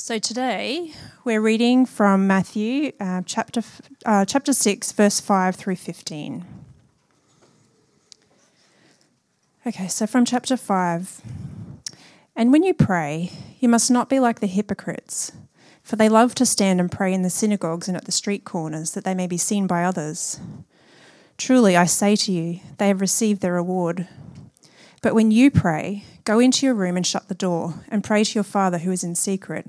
So today we're reading from Matthew uh, chapter uh, chapter six, verse five through fifteen. Okay, so from chapter five, and when you pray, you must not be like the hypocrites, for they love to stand and pray in the synagogues and at the street corners, that they may be seen by others. Truly, I say to you, they have received their reward. But when you pray, go into your room and shut the door, and pray to your Father who is in secret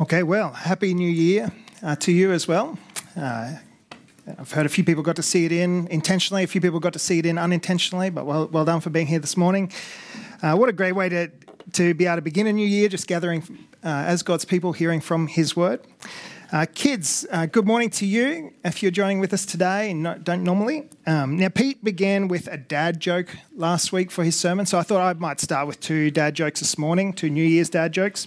Okay, well, Happy New Year uh, to you as well. Uh, I've heard a few people got to see it in intentionally, a few people got to see it in unintentionally, but well, well done for being here this morning. Uh, what a great way to, to be able to begin a new year, just gathering uh, as God's people, hearing from His word. Uh, kids, uh, good morning to you if you're joining with us today and don't normally. Um, now, Pete began with a dad joke last week for his sermon, so I thought I might start with two dad jokes this morning, two New Year's dad jokes.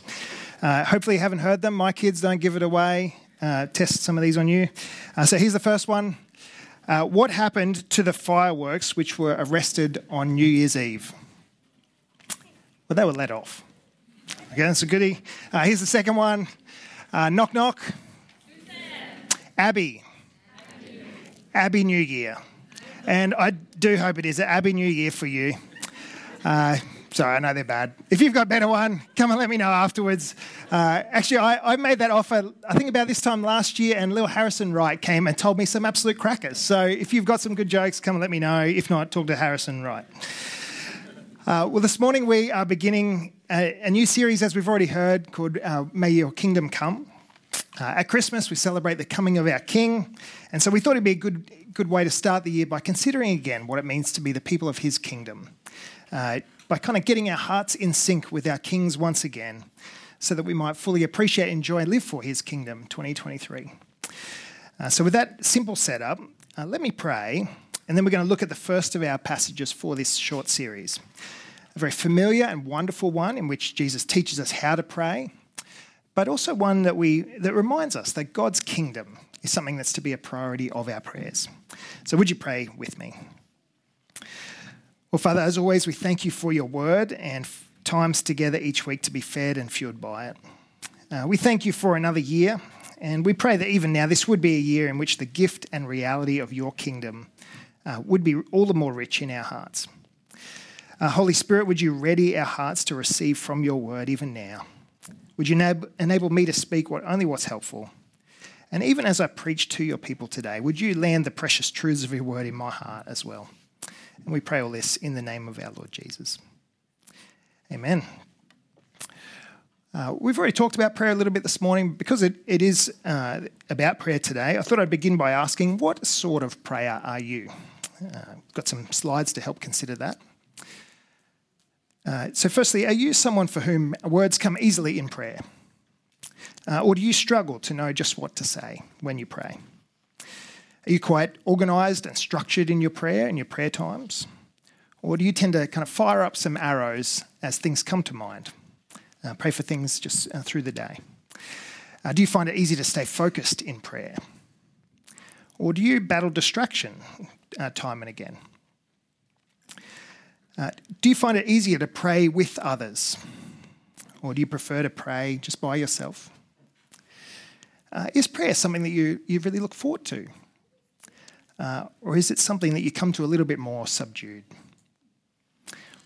Uh, hopefully, you haven't heard them. My kids don't give it away. Uh, test some of these on you. Uh, so, here's the first one uh, What happened to the fireworks which were arrested on New Year's Eve? Well, they were let off. Okay, that's a goodie. Uh, here's the second one uh, Knock, knock. Abby. Abby. Abby New Year. And I do hope it is an Abby New Year for you. Sorry, I know they're bad. If you've got better one, come and let me know afterwards. Uh, actually, I, I, made that offer, I think about this time last year, and Lil Harrison Wright came and told me some absolute crackers. So if you've got some good jokes, come and let me know. If not, talk to Harrison Wright. Uh, well, this morning we are beginning a, a, new series, as we've already heard, called uh, May Your Kingdom Come. Uh, at Christmas, we celebrate the coming of our King, and so we thought it'd be a good, good way to start the year by considering again what it means to be the people of His kingdom. Uh, by kind of getting our hearts in sync with our Kings once again, so that we might fully appreciate, enjoy, and live for His kingdom 2023. Uh, so, with that simple setup, uh, let me pray, and then we're going to look at the first of our passages for this short series. A very familiar and wonderful one in which Jesus teaches us how to pray, but also one that, we, that reminds us that God's kingdom is something that's to be a priority of our prayers. So, would you pray with me? Well, Father, as always, we thank you for your word and times together each week to be fed and fueled by it. Uh, we thank you for another year, and we pray that even now this would be a year in which the gift and reality of your kingdom uh, would be all the more rich in our hearts. Uh, Holy Spirit, would you ready our hearts to receive from your word even now? Would you enab- enable me to speak what, only what's helpful? And even as I preach to your people today, would you land the precious truths of your word in my heart as well? And we pray all this in the name of our Lord Jesus. Amen. Uh, we've already talked about prayer a little bit this morning. Because it, it is uh, about prayer today, I thought I'd begin by asking, what sort of prayer are you? Uh, got some slides to help consider that. Uh, so, firstly, are you someone for whom words come easily in prayer? Uh, or do you struggle to know just what to say when you pray? Are you quite organised and structured in your prayer and your prayer times? Or do you tend to kind of fire up some arrows as things come to mind? Uh, pray for things just uh, through the day. Uh, do you find it easy to stay focused in prayer? Or do you battle distraction uh, time and again? Uh, do you find it easier to pray with others? Or do you prefer to pray just by yourself? Uh, is prayer something that you, you really look forward to? Uh, or is it something that you come to a little bit more subdued?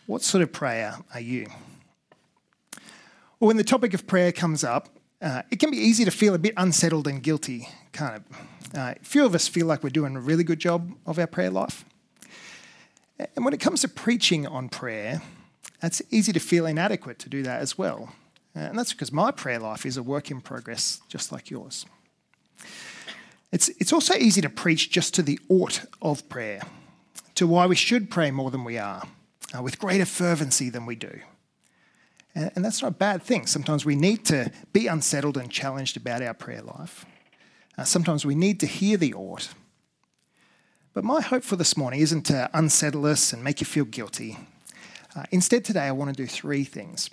What sort of prayer are you? Well, when the topic of prayer comes up, uh, it can be easy to feel a bit unsettled and guilty, can't it? Uh, few of us feel like we're doing a really good job of our prayer life. And when it comes to preaching on prayer, it's easy to feel inadequate to do that as well. And that's because my prayer life is a work in progress, just like yours. It's, it's also easy to preach just to the ought of prayer, to why we should pray more than we are, uh, with greater fervency than we do. And, and that's not a bad thing. Sometimes we need to be unsettled and challenged about our prayer life. Uh, sometimes we need to hear the ought. But my hope for this morning isn't to unsettle us and make you feel guilty. Uh, instead, today I want to do three things.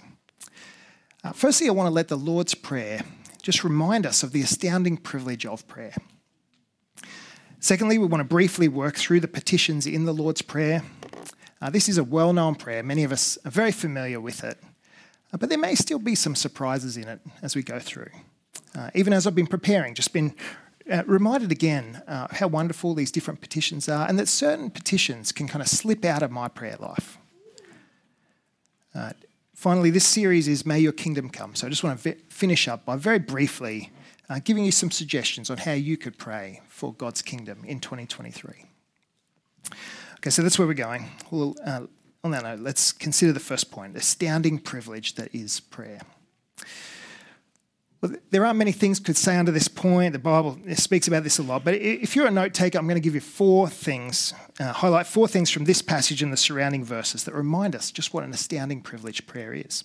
Uh, firstly, I want to let the Lord's Prayer just remind us of the astounding privilege of prayer. Secondly, we want to briefly work through the petitions in the Lord's Prayer. Uh, this is a well known prayer, many of us are very familiar with it, uh, but there may still be some surprises in it as we go through. Uh, even as I've been preparing, just been uh, reminded again uh, how wonderful these different petitions are, and that certain petitions can kind of slip out of my prayer life. Uh, finally, this series is May Your Kingdom Come. So I just want to finish up by very briefly uh, giving you some suggestions on how you could pray for God's kingdom in 2023. Okay, so that's where we're going. Uh, on that note, let's consider the first point astounding privilege that is prayer. Well, there aren't many things could say under this point. The Bible speaks about this a lot. But if you're a note taker, I'm going to give you four things, uh, highlight four things from this passage and the surrounding verses that remind us just what an astounding privilege prayer is.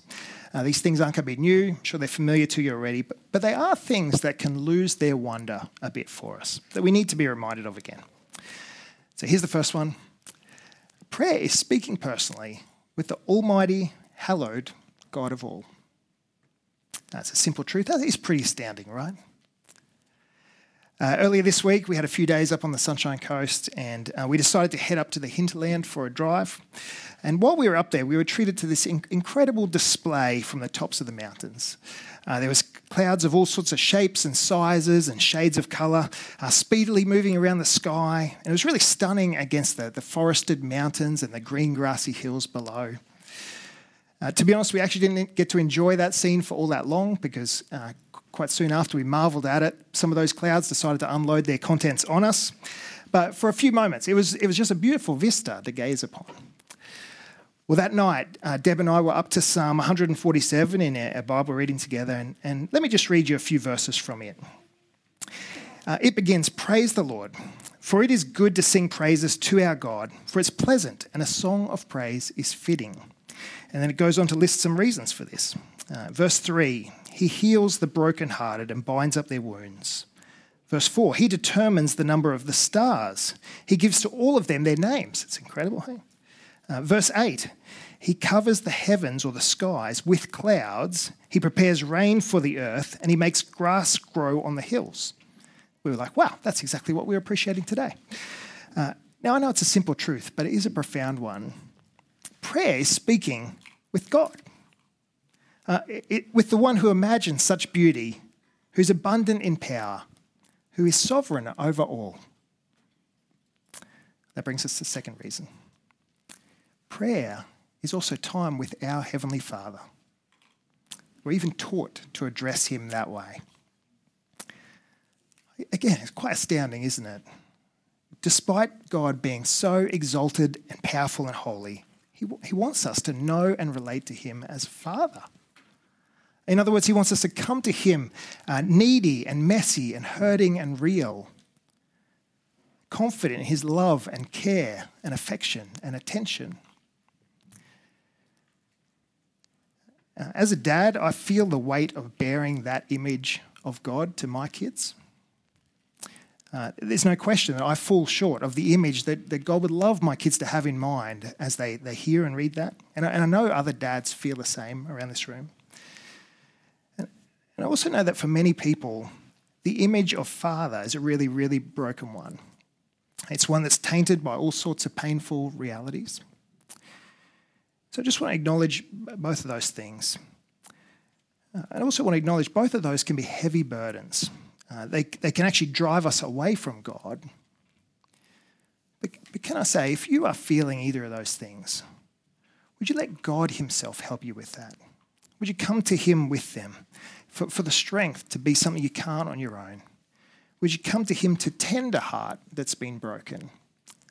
Uh, these things aren't going to be new. I'm sure they're familiar to you already, but, but they are things that can lose their wonder a bit for us, that we need to be reminded of again. So here's the first one prayer is speaking personally with the Almighty, hallowed God of all. That's a simple truth. That is pretty astounding, right? Uh, earlier this week, we had a few days up on the Sunshine Coast and uh, we decided to head up to the hinterland for a drive. And while we were up there, we were treated to this in- incredible display from the tops of the mountains. Uh, there was clouds of all sorts of shapes and sizes and shades of colour, uh, speedily moving around the sky. And it was really stunning against the, the forested mountains and the green grassy hills below. Uh, to be honest, we actually didn't get to enjoy that scene for all that long because uh, quite soon after we marvelled at it, some of those clouds decided to unload their contents on us. But for a few moments, it was, it was just a beautiful vista to gaze upon. Well, that night, uh, Deb and I were up to Psalm 147 in a Bible reading together, and, and, let me just read you a few verses from it. Uh, it begins Praise the Lord, for it is good to sing praises to our God, for it's pleasant, and a song of praise is fitting. And then it goes on to list some reasons for this. Uh, verse 3 He heals the brokenhearted and binds up their wounds. Verse 4 He determines the number of the stars, He gives to all of them their names. It's incredible, hey? Uh, verse 8 He covers the heavens or the skies with clouds. He prepares rain for the earth, and He makes grass grow on the hills. We were like, wow, that's exactly what we're appreciating today. Uh, now, I know it's a simple truth, but it is a profound one. Prayer is speaking with God, uh, it, with the one who imagines such beauty, who's abundant in power, who is sovereign over all. That brings us to the second reason. Prayer is also time with our Heavenly Father. We're even taught to address Him that way. Again, it's quite astounding, isn't it? Despite God being so exalted and powerful and holy, He, he wants us to know and relate to Him as Father. In other words, He wants us to come to Him uh, needy and messy and hurting and real, confident in His love and care and affection and attention. Uh, as a dad, I feel the weight of bearing that image of God to my kids. Uh, there's no question that I fall short of the image that, that God would love my kids to have in mind as they, they hear and read that. And I, and I know other dads feel the same around this room. And, and I also know that for many people, the image of father is a really, really broken one. It's one that's tainted by all sorts of painful realities. So I just want to acknowledge both of those things. Uh, I also want to acknowledge both of those can be heavy burdens. Uh, they, they can actually drive us away from God. But, but can I say, if you are feeling either of those things, would you let God Himself help you with that? Would you come to Him with them? for, for the strength to be something you can't on your own? Would you come to Him to tend a heart that's been broken,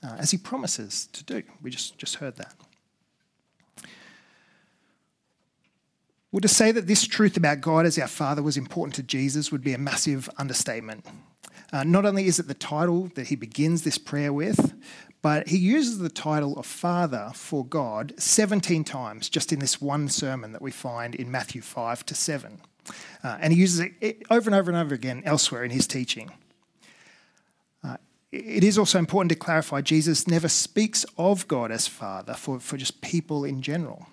uh, as He promises to do? We just, just heard that. Well, to say that this truth about God as our Father was important to Jesus would be a massive understatement. Uh, not only is it the title that he begins this prayer with, but he uses the title of Father for God 17 times just in this one sermon that we find in Matthew 5 to 7. Uh, and he uses it over and over and over again elsewhere in his teaching. Uh, it is also important to clarify Jesus never speaks of God as Father for, for just people in general.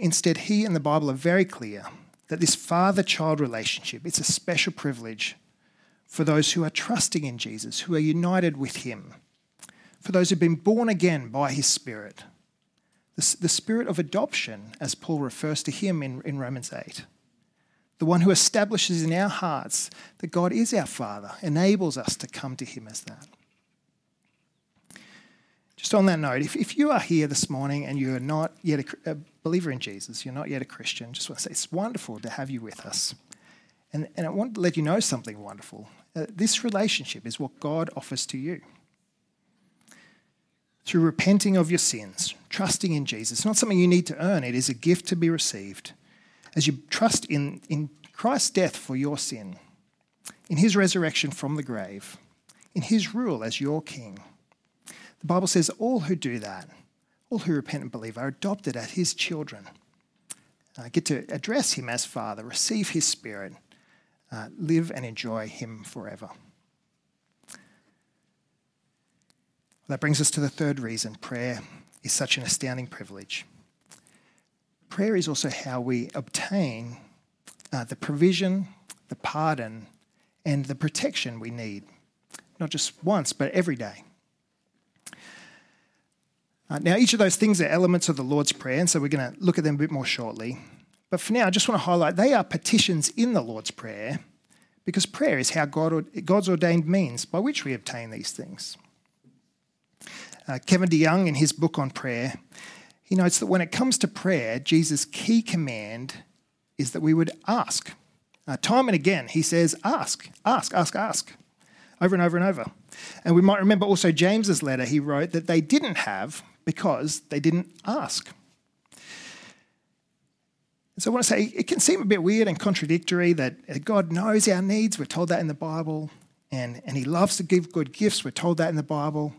Instead, he and the Bible are very clear that this father-child relationship, it's a special privilege for those who are trusting in Jesus, who are united with him, for those who've been born again by his Spirit. The, the Spirit of adoption, as Paul refers to him in, in Romans 8. The one who establishes in our hearts that God is our Father, enables us to come to him as that. Just on that note, if, if you are here this morning and you are not yet a, a believer in Jesus, you're not yet a Christian, just want to say it's wonderful to have you with us. And, and I want to let you know something wonderful. Uh, this relationship is what God offers to you. Through repenting of your sins, trusting in Jesus, it's not something you need to earn, it is a gift to be received. As you trust in, in Christ's death for your sin, in his resurrection from the grave, in his rule as your king the Bible says all who do that, all who repent and believe, are adopted as his children. Uh, get to address him as Father, receive his Spirit, uh, live and enjoy him forever. That brings us to the third reason prayer is such an astounding privilege. Prayer is also how we obtain uh, the provision, the pardon, and the protection we need, not just once, but every day. Uh, now, each of those things are elements of the Lord's Prayer, and so we're going to look at them a bit more shortly. But for now, I just want to highlight they are petitions in the Lord's Prayer because prayer is how God, God's ordained means by which we obtain these things. Uh, Kevin DeYoung, in his book on prayer, he notes that when it comes to prayer, Jesus' key command is that we would ask. Uh, time and again, he says, ask, ask, ask, ask, over and over and over. And we might remember also James's letter, he wrote that they didn't have because they didn't ask. So I want to say it can seem a bit weird and contradictory that God knows our needs. We're told that in the Bible. And, and he loves to give good gifts. We're told that in the Bible.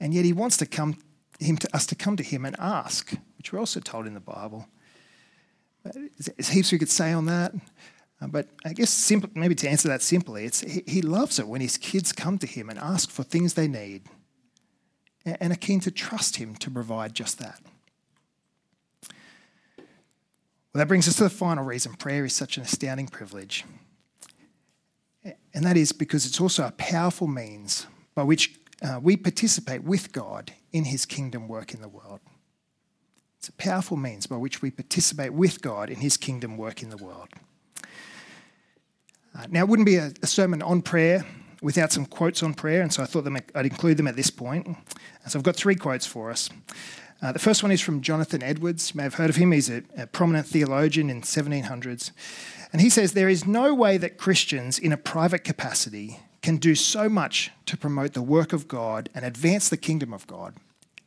And yet he wants to come him to us to come to him and ask, which we're also told in the Bible. There's heaps we could say on that. Uh, but I guess simple, maybe to answer that simply, it's, he, he loves it when his kids come to him and ask for things they need and are keen to trust Him to provide just that. Well, that brings us to the final reason prayer is such an astounding privilege. And that is because it's also a powerful means by which uh, we participate with God in His kingdom work in the world. It's a powerful means by which we participate with God in His kingdom work in the world. Uh, now, it wouldn't be a, a sermon on prayer without some quotes on prayer, and so I thought I'd include them at this point. So I've got three quotes for us. Uh, the first one is from Jonathan Edwards. You may have heard of him. He's a, a prominent theologian in 1700s. And he says, There is no way that Christians in a private capacity can do so much to promote the work of God and advance the kingdom of God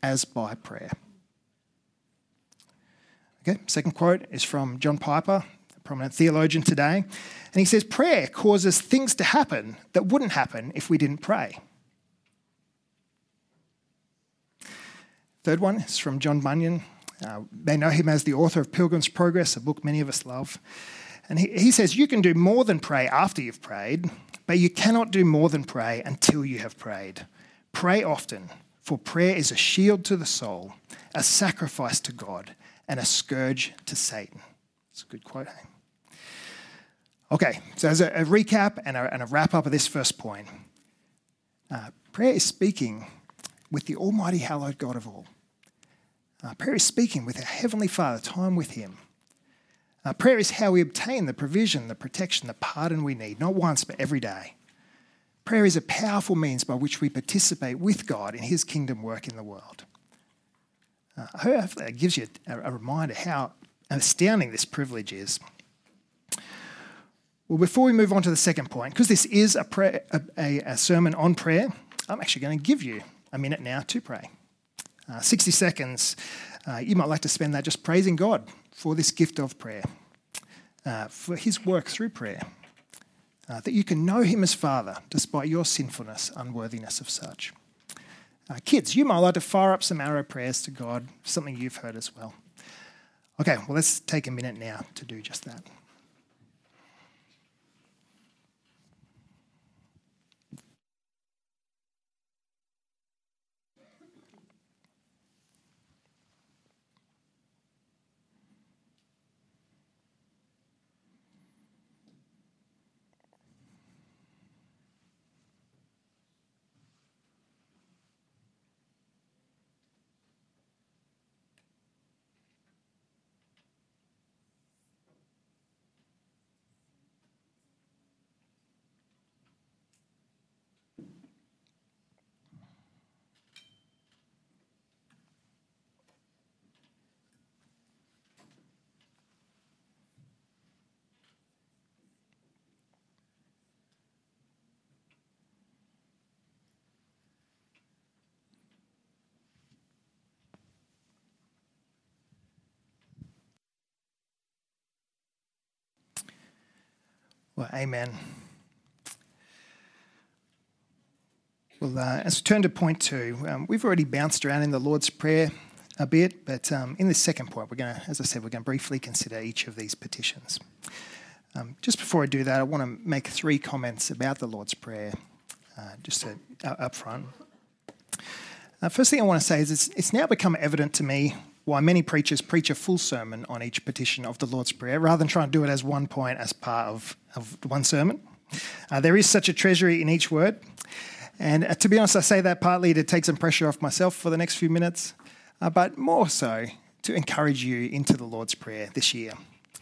as by prayer. Okay, second quote is from John Piper, prominent theologian today. And he says, Prayer causes things to happen that wouldn't happen if we didn't pray. Third one is from John Bunyan. Uh, they know him as the author of Pilgrim's Progress, a book many of us love. And he, he says, You can do more than pray after you've prayed, but you cannot do more than pray until you have prayed. Pray often, for prayer is a shield to the soul, a sacrifice to God, and a scourge to Satan. It's a good quote. Okay, so as a, a recap and a, and a, wrap up of this first point, uh, prayer is speaking with the Almighty hallowed God of all. Uh, prayer is speaking with our Heavenly Father, time with Him. Uh, prayer is how we obtain the provision, the protection, the pardon we need, not once, but every day. Prayer is a powerful means by which we participate with God in His kingdom work in the world. Uh, that gives you a, a reminder how astounding this privilege is. Well, before we move on to the second point, because this is a, prayer, a, a, a, sermon on prayer, I'm actually going to give you a minute now to pray. Uh, 60 seconds. Uh, you might like to spend that just praising God for this gift of prayer, uh, for his work through prayer, uh, that you can know him as Father despite your sinfulness, unworthiness of such. Uh, kids, you might like to fire up some arrow prayers to God, something you've heard as well. Okay, well, let's take a minute now to do just that. Well, amen. Well, uh, as we turn to point two, um, we've already bounced around in the Lord's Prayer a bit, but um, in this second point, we're going to, as I said, we're going to briefly consider each of these petitions. Um, just before I do that, I want to make three comments about the Lord's Prayer, uh, just to, uh, up front. Uh, first thing I want to say is it's, it's now become evident to me why many preachers preach a full sermon on each petition of the Lord's Prayer rather than try and do it as one point as part of, of one sermon. Uh, there is such a treasury in each word. And uh, to be honest, I say that partly to take some pressure off myself for the next few minutes, uh, but more so to encourage you into the Lord's Prayer this year.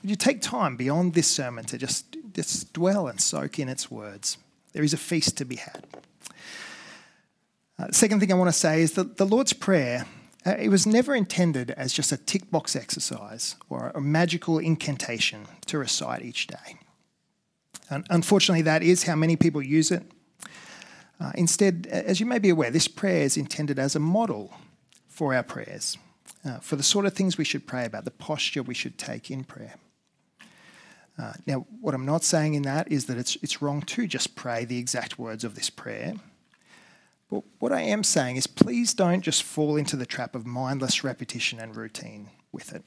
Would you take time beyond this sermon to just, just dwell and soak in its words? There is a feast to be had. Uh, second thing I want to say is that the Lord's Prayer uh, it was never intended as just a tick box exercise or a magical incantation to recite each day. And unfortunately, that is how many people use it. Uh, instead, as you may be aware, this prayer is intended as a model for our prayers, uh, for the sort of things we should pray about, the posture we should take in prayer. Uh, now, what I'm not saying in that is that it's, it's wrong to just pray the exact words of this prayer. But what I am saying is please don't just fall into the trap of mindless repetition and routine with it.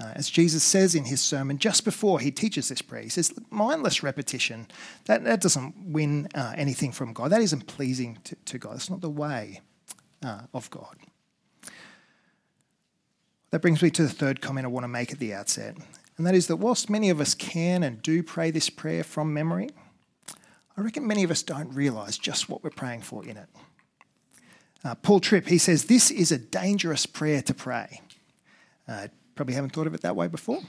Uh, as Jesus says in his sermon just before he teaches this prayer, he says, mindless repetition, that, that doesn't win uh, anything from God. That isn't pleasing to, to God. It's not the way uh, of God. That brings me to the third comment I want to make at the outset, and that is that whilst many of us can and do pray this prayer from memory, I reckon many of us don't realise just what we're praying for in it. Uh, Paul Tripp, he says, This is a dangerous prayer to pray. Uh, probably haven't thought of it that way before.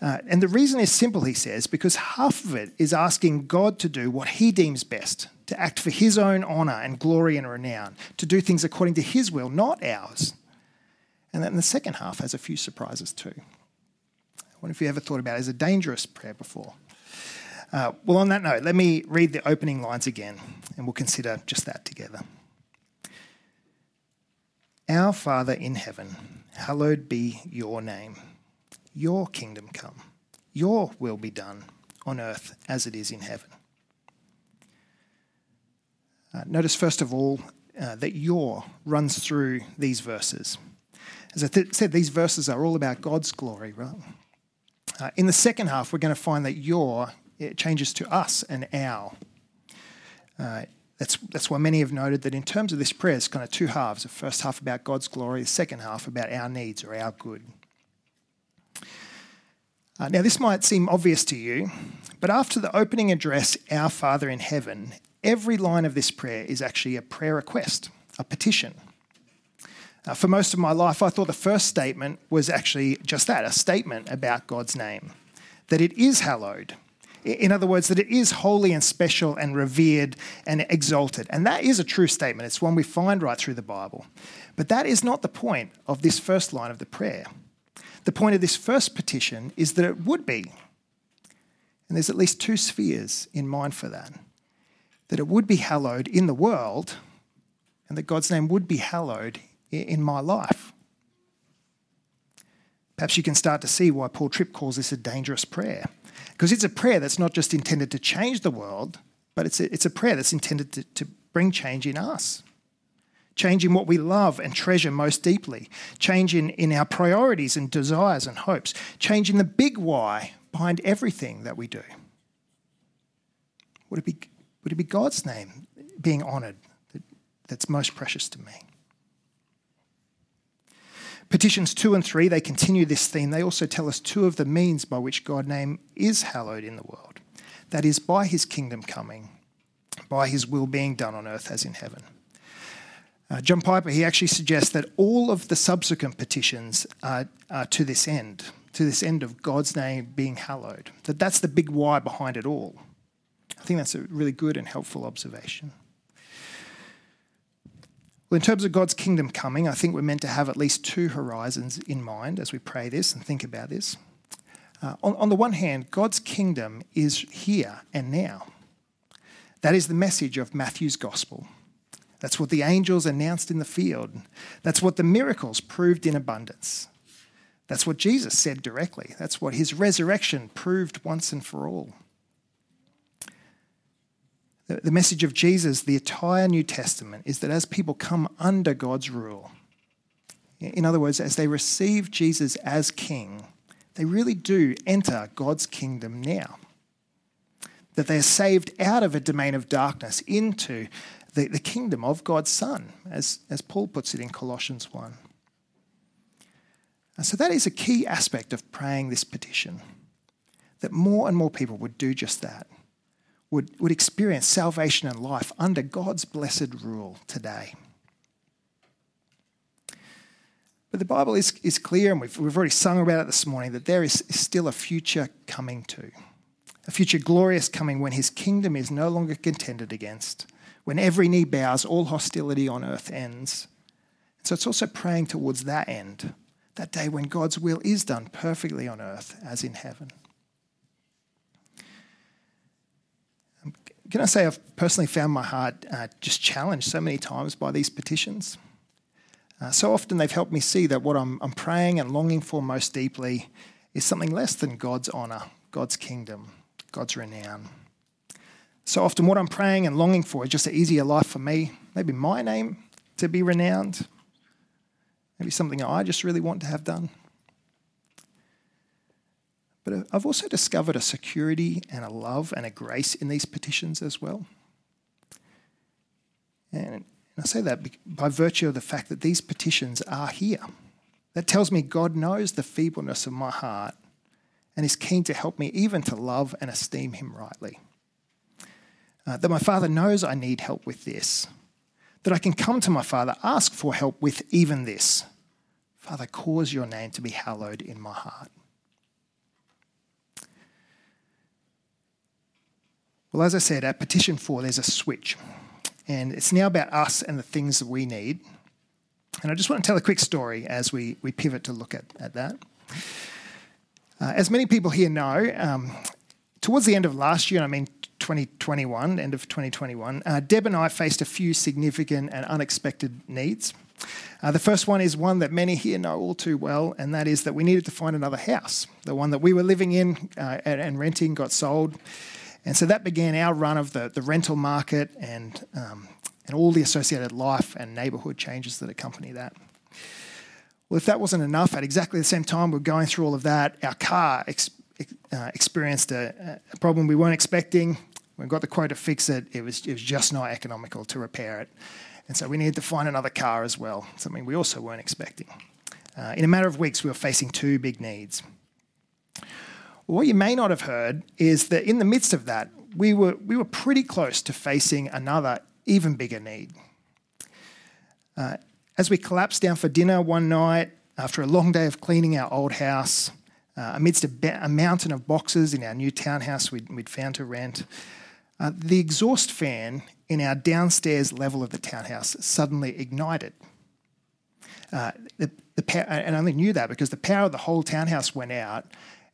Uh, and the reason is simple, he says, because half of it is asking God to do what he deems best, to act for his own honour and glory and renown, to do things according to his will, not ours. And then the second half has a few surprises too. I wonder if you ever thought about it as a dangerous prayer before. Uh, well, on that note, let me read the opening lines again, and we'll consider just that together. Our Father in heaven, hallowed be your name. Your kingdom come. Your will be done on earth as it is in heaven. Uh, notice, first of all, uh, that your runs through these verses. As I th- said, these verses are all about God's glory, right? Uh, in the second half, we're going to find that your it changes to us and our. Uh, that's, that's why many have noted that in terms of this prayer, it's kind of two halves. The first half about God's glory, the second half about our needs or our good. Uh, now, this might seem obvious to you, but after the opening address, Our Father in Heaven, every line of this prayer is actually a prayer request, a petition. Uh, for most of my life, I thought the first statement was actually just that a statement about God's name, that it is hallowed, in other words, that it is holy and special and revered and exalted. And that is a true statement. It's one we find right through the Bible. But that is not the point of this first line of the prayer. The point of this first petition is that it would be. And there's at least two spheres in mind for that that it would be hallowed in the world, and that God's name would be hallowed in my life. Perhaps you can start to see why Paul Tripp calls this a dangerous prayer. Because it's a prayer that's not just intended to change the world, but it's a, it's a prayer that's intended to, to bring change in us. Change in what we love and treasure most deeply. Change in, in our priorities and desires and hopes. Change in the big why behind everything that we do. Would it be, would it be God's name being honoured that, that's most precious to me? Petitions 2 and 3, they continue this theme. They also tell us two of the means by which God's name is hallowed in the world. That is, by his kingdom coming, by his will being done on earth as in heaven. Uh, John Piper, he actually suggests that all of the subsequent petitions are, are to this end, to this end of God's name being hallowed. That that's the big why behind it all. I think that's a really good and helpful observation. Well, in terms of God's kingdom coming, I think we're meant to have at least two horizons in mind as we pray this and think about this. Uh, on, on the one hand, God's kingdom is here and now. That is the message of Matthew's gospel. That's what the angels announced in the field. That's what the miracles proved in abundance. That's what Jesus said directly. That's what his resurrection proved once and for all. The message of Jesus, the entire New Testament, is that as people come under God's rule, in other words, as they receive Jesus as King, they really do enter God's kingdom now. That they are saved out of a domain of darkness into the, the kingdom of God's Son, as, as Paul puts it in Colossians 1. And so that is a key aspect of praying this petition, that more and more people would do just that would, would experience salvation and life under God's blessed rule today. But the Bible is, is clear, and we've, we've already sung about it this morning, that there is still a future coming to. A future glorious coming when his kingdom is no longer contended against, when every knee bows, all hostility on earth ends. So it's also praying towards that end, that day when God's will is done perfectly on earth as in heaven. Can I say I've personally found my heart uh, just challenged so many times by these petitions? Uh, so often they've helped me see that what I'm, I'm praying and longing for most deeply is something less than God's honour, God's kingdom, God's renown. So often, what I'm praying and longing for is just an easier life for me, maybe my name to be renowned, maybe something I just really want to have done. But I've also discovered a security and a love and a grace in these petitions as well. And I say that by virtue of the fact that these petitions are here. That tells me God knows the feebleness of my heart and is keen to help me even to love and esteem Him rightly. Uh, that my Father knows I need help with this. That I can come to my Father, ask for help with even this. Father, cause your name to be hallowed in my heart. Well, as I said, at petition four, there's a switch. And it's now about us and the things that we need. And I just want to tell a quick story as we, we pivot to look at, at that. Uh, as many people here know, um, towards the end of last year, I mean 2021, end of 2021, uh, Deb and I faced a few significant and unexpected needs. Uh, the first one is one that many here know all too well, and that is that we needed to find another house. The one that we were living in uh, and, and renting got sold. And so that began our run of the, the rental market and, um, and all the associated life and neighbourhood changes that accompany that. Well, if that wasn't enough, at exactly the same time we are going through all of that, our car ex- uh, experienced a, a, problem we weren't expecting. We got the quote to fix it. It was, it was just not economical to repair it. And so we needed to find another car as well, something we also weren't expecting. Uh, in a matter of weeks, we were facing two big needs. What you may not have heard is that in the midst of that, we were, we were pretty close to facing another, even bigger need. Uh, as we collapsed down for dinner one night after a long day of cleaning our old house, uh, amidst a, ba- a, mountain of boxes in our new townhouse we'd, we'd found to rent, uh, the exhaust fan in our downstairs level of the townhouse suddenly ignited. Uh, the, the power, and I only knew that because the power of the whole townhouse went out,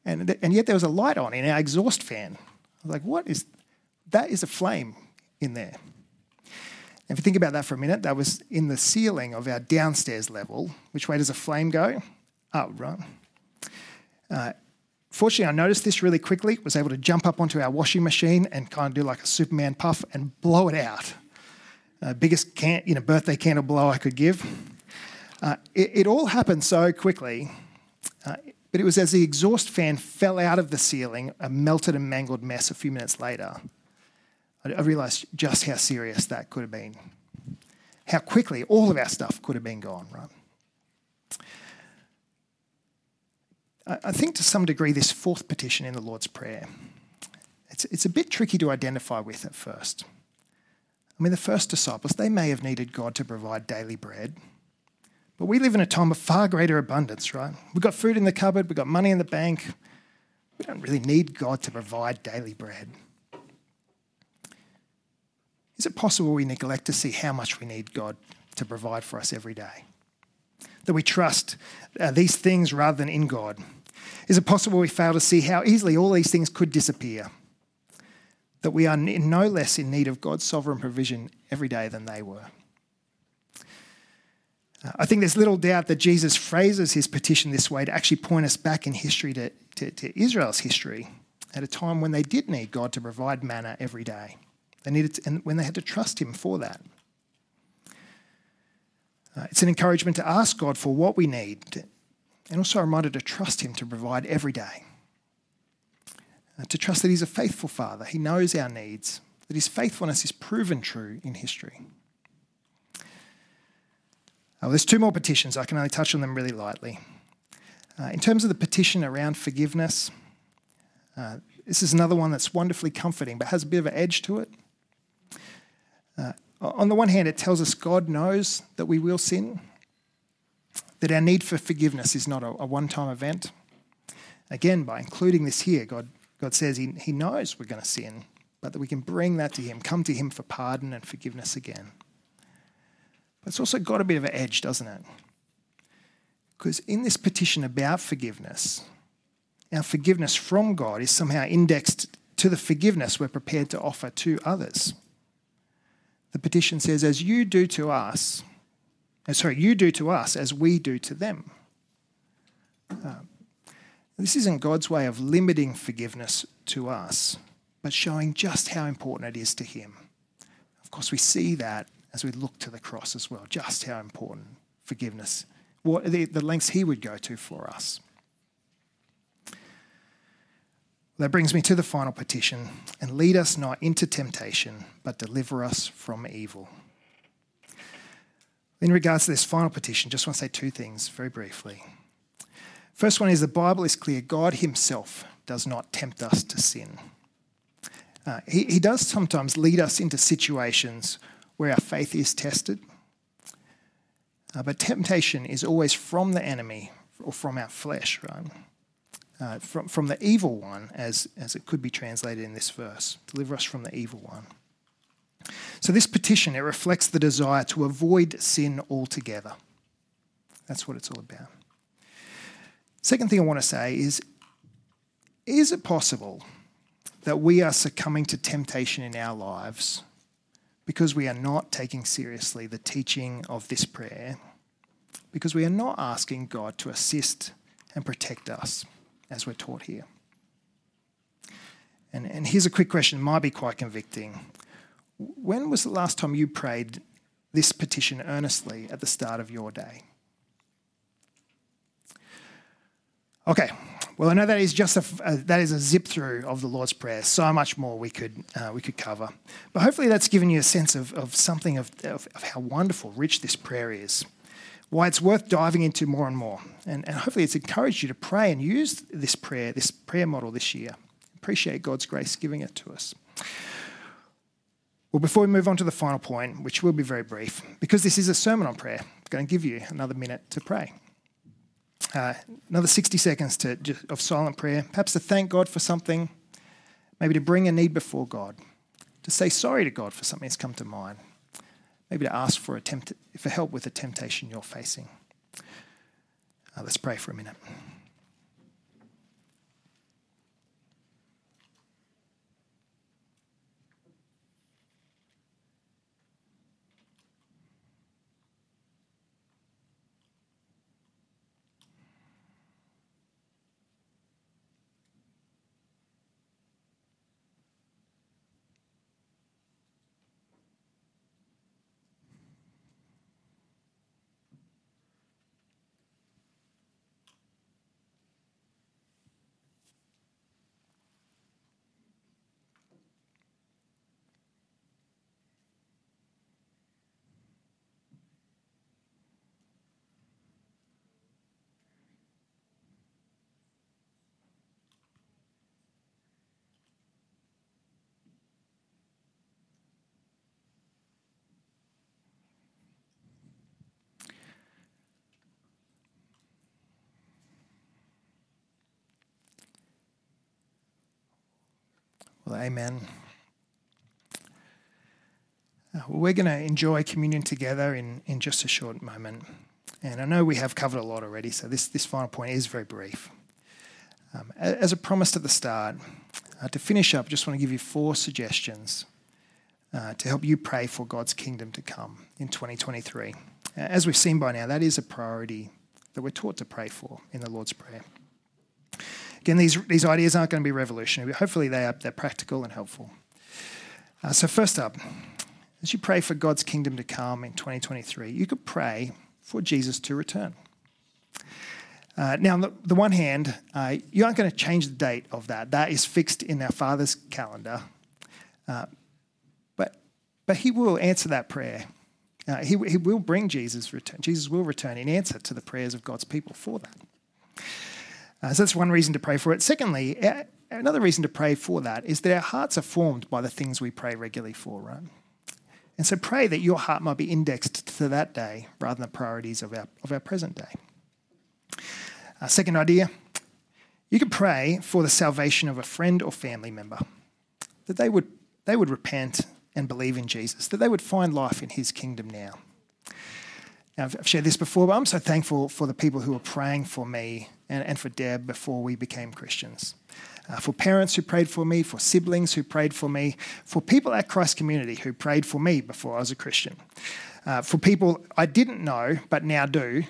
And, and yet there was a light on in our exhaust fan. I was like, what is that? Is a flame in there. If you think about that for a minute, that was in the ceiling of our downstairs level. Which way does a flame go? Up, right? Uh, fortunately, I noticed this really quickly, was able to jump up onto our washing machine and kind of do like a Superman puff and blow it out. Uh, biggest can- you know, birthday candle blow I could give. Uh, it, it, all happened so quickly, uh, but it was as the exhaust fan fell out of the ceiling, a melted and mangled mess a few minutes later, I, realised just how serious that could have been. How quickly all of our stuff could have been gone, right? I think to some degree, this fourth petition in the Lord's Prayer, it's, it's a bit tricky to identify with at first. I mean, the first disciples, they may have needed God to provide daily bread, but we live in a time of far greater abundance, right? We've got food in the cupboard, we've got money in the bank. We don't really need God to provide daily bread. Is it possible we neglect to see how much we need God to provide for us every day? That we trust uh, these things rather than in God? Is it possible we fail to see how easily all these things could disappear? That we are no less in need of God's sovereign provision every day than they were? I think there's little doubt that Jesus phrases his petition this way to actually point us back in history to, to, to Israel's history at a time when they did need God to provide manna every day. They needed to, and when they had to trust him for that. Uh, it's an encouragement to ask God for what we need and also a reminder to trust him to provide every day. Uh, to trust that he's a faithful father, he knows our needs, that his faithfulness is proven true in history. Uh, there's two more petitions. I can only touch on them really lightly. Uh, in terms of the petition around forgiveness, uh, this is another one that's wonderfully comforting but has a bit of an edge to it. Uh, on the one hand, it tells us God knows that we will sin, that our need for forgiveness is not a, a one time event. Again, by including this here, God, God says he, he knows we're going to sin, but that we can bring that to Him, come to Him for pardon and forgiveness again. But it's also got a bit of an edge, doesn't it? Because in this petition about forgiveness, our forgiveness from God is somehow indexed to the forgiveness we're prepared to offer to others. The petition says, as you do to us, uh, sorry, you do to us as we do to them. Uh, this isn't God's way of limiting forgiveness to us, but showing just how important it is to Him. Of course, we see that as we look to the cross as well, just how important forgiveness, what the, the lengths he would go to for us. That brings me to the final petition and lead us not into temptation, but deliver us from evil. In regards to this final petition, just want to say two things very briefly. First one is the Bible is clear God Himself does not tempt us to sin. Uh, he, he does sometimes lead us into situations where our faith is tested. Uh, but temptation is always from the enemy or from our flesh, right? Uh, from, from the evil one, as, as it could be translated in this verse. Deliver us from the evil one. So, this petition, it reflects the desire to avoid sin altogether. That's what it's all about. Second thing I want to say is is it possible that we are succumbing to temptation in our lives because we are not taking seriously the teaching of this prayer, because we are not asking God to assist and protect us as we're taught here. And, and here's a quick question, might be quite convicting. When was the last time you prayed this petition earnestly at the start of your day? Okay, well, I know that is just a, uh, that is a zip through of the Lord's Prayer. So much more we could uh, we could cover, but hopefully that's given you a sense of, of something of, of, of, how wonderful, rich this prayer is, why it's worth diving into more and more, and, and hopefully it's encouraged you to pray and use this prayer, this prayer model this year. Appreciate God's grace giving it to us. Well, before we move on to the final point, which will be very brief, because this is a sermon on prayer, I'm going to give you another minute to pray. Uh, another 60 seconds to, of silent prayer, perhaps to thank God for something, maybe to bring a need before God, to say sorry to God for something that's come to mind, maybe to ask for, a tempt- for help with a temptation you're facing. Uh, let's pray for a minute. Well, amen. Uh, we're going to enjoy communion together in, in just a short moment. And I know we have covered a lot already, so this, this final point is very brief. Um, as I promised at the start, uh, to finish up, I just want to give you four suggestions uh, to help you pray for God's kingdom to come in 2023. As we've seen by now, that is a priority that we're taught to pray for in the Lord's Prayer. Again, these, these ideas aren't going to be revolutionary, but hopefully they are, they're practical and helpful. Uh, so, first up, as you pray for God's kingdom to come in 2023, you could pray for Jesus to return. Uh, now, on the, the, one hand, uh, you aren't going to change the date of that. That is fixed in our Father's calendar. Uh, but, but He will answer that prayer. Uh, he, he will bring Jesus return. Jesus will return in answer to the prayers of God's people for that. Uh, so that's one reason to pray for it. Secondly, another reason to pray for that is that our hearts are formed by the things we pray regularly for, right? And so pray that your heart might be indexed to that day rather than the priorities of our, of our present day. Uh, second idea you can pray for the salvation of a friend or family member, that they would, they would repent and believe in Jesus, that they would find life in his kingdom now. Now, I've shared this before, but I'm so thankful for the people who were praying for me and, and for Deb before we became Christians uh, for parents who prayed for me, for siblings who prayed for me, for people at Christ Community who prayed for me before I was a Christian, uh, for people I didn't know but now do,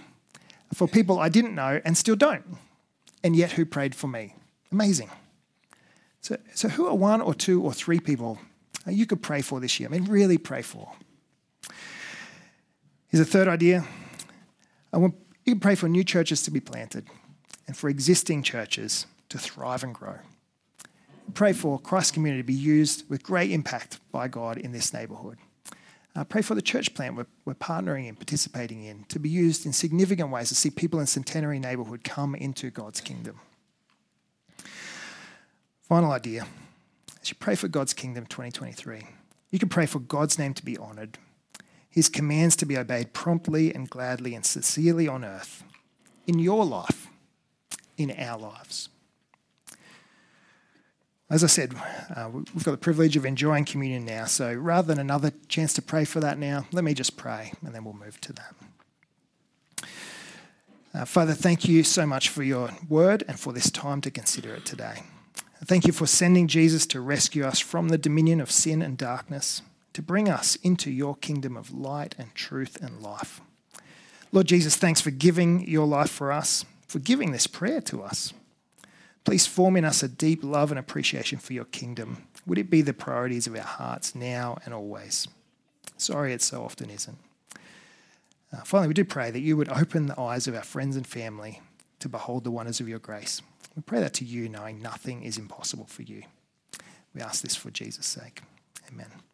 for people I didn't know and still don't, and yet who prayed for me. Amazing. So, so who are one or two or three people you could pray for this year? I mean, really pray for. Here's a third idea. I want you pray for new churches to be planted and for existing churches to thrive and grow. Pray for Christ's community to be used with great impact by God in this neighbourhood. Uh, pray for the church plant we're, we're partnering in, participating in, to be used in significant ways to see people in Centenary neighbourhood come into God's kingdom. Final idea as you pray for God's kingdom 2023, you can pray for God's name to be honoured, his commands to be obeyed promptly and gladly and sincerely on earth, in your life, in our lives. As I said, uh, we've got the privilege of enjoying communion now. So rather than another chance to pray for that now, let me just pray and then we'll move to that. Uh, Father, thank you so much for your word and for this time to consider it today. Thank you for sending Jesus to rescue us from the dominion of sin and darkness, to bring us into your kingdom of light and truth and life. Lord Jesus, thanks for giving your life for us, for giving this prayer to us. Please form in us a deep love and appreciation for your kingdom. Would it be the priorities of our hearts now and always? Sorry, it so often isn't. Uh, finally, we do pray that you would open the eyes of our friends and family to behold the wonders of your grace. We pray that to you, knowing nothing is impossible for you. We ask this for Jesus' sake. Amen.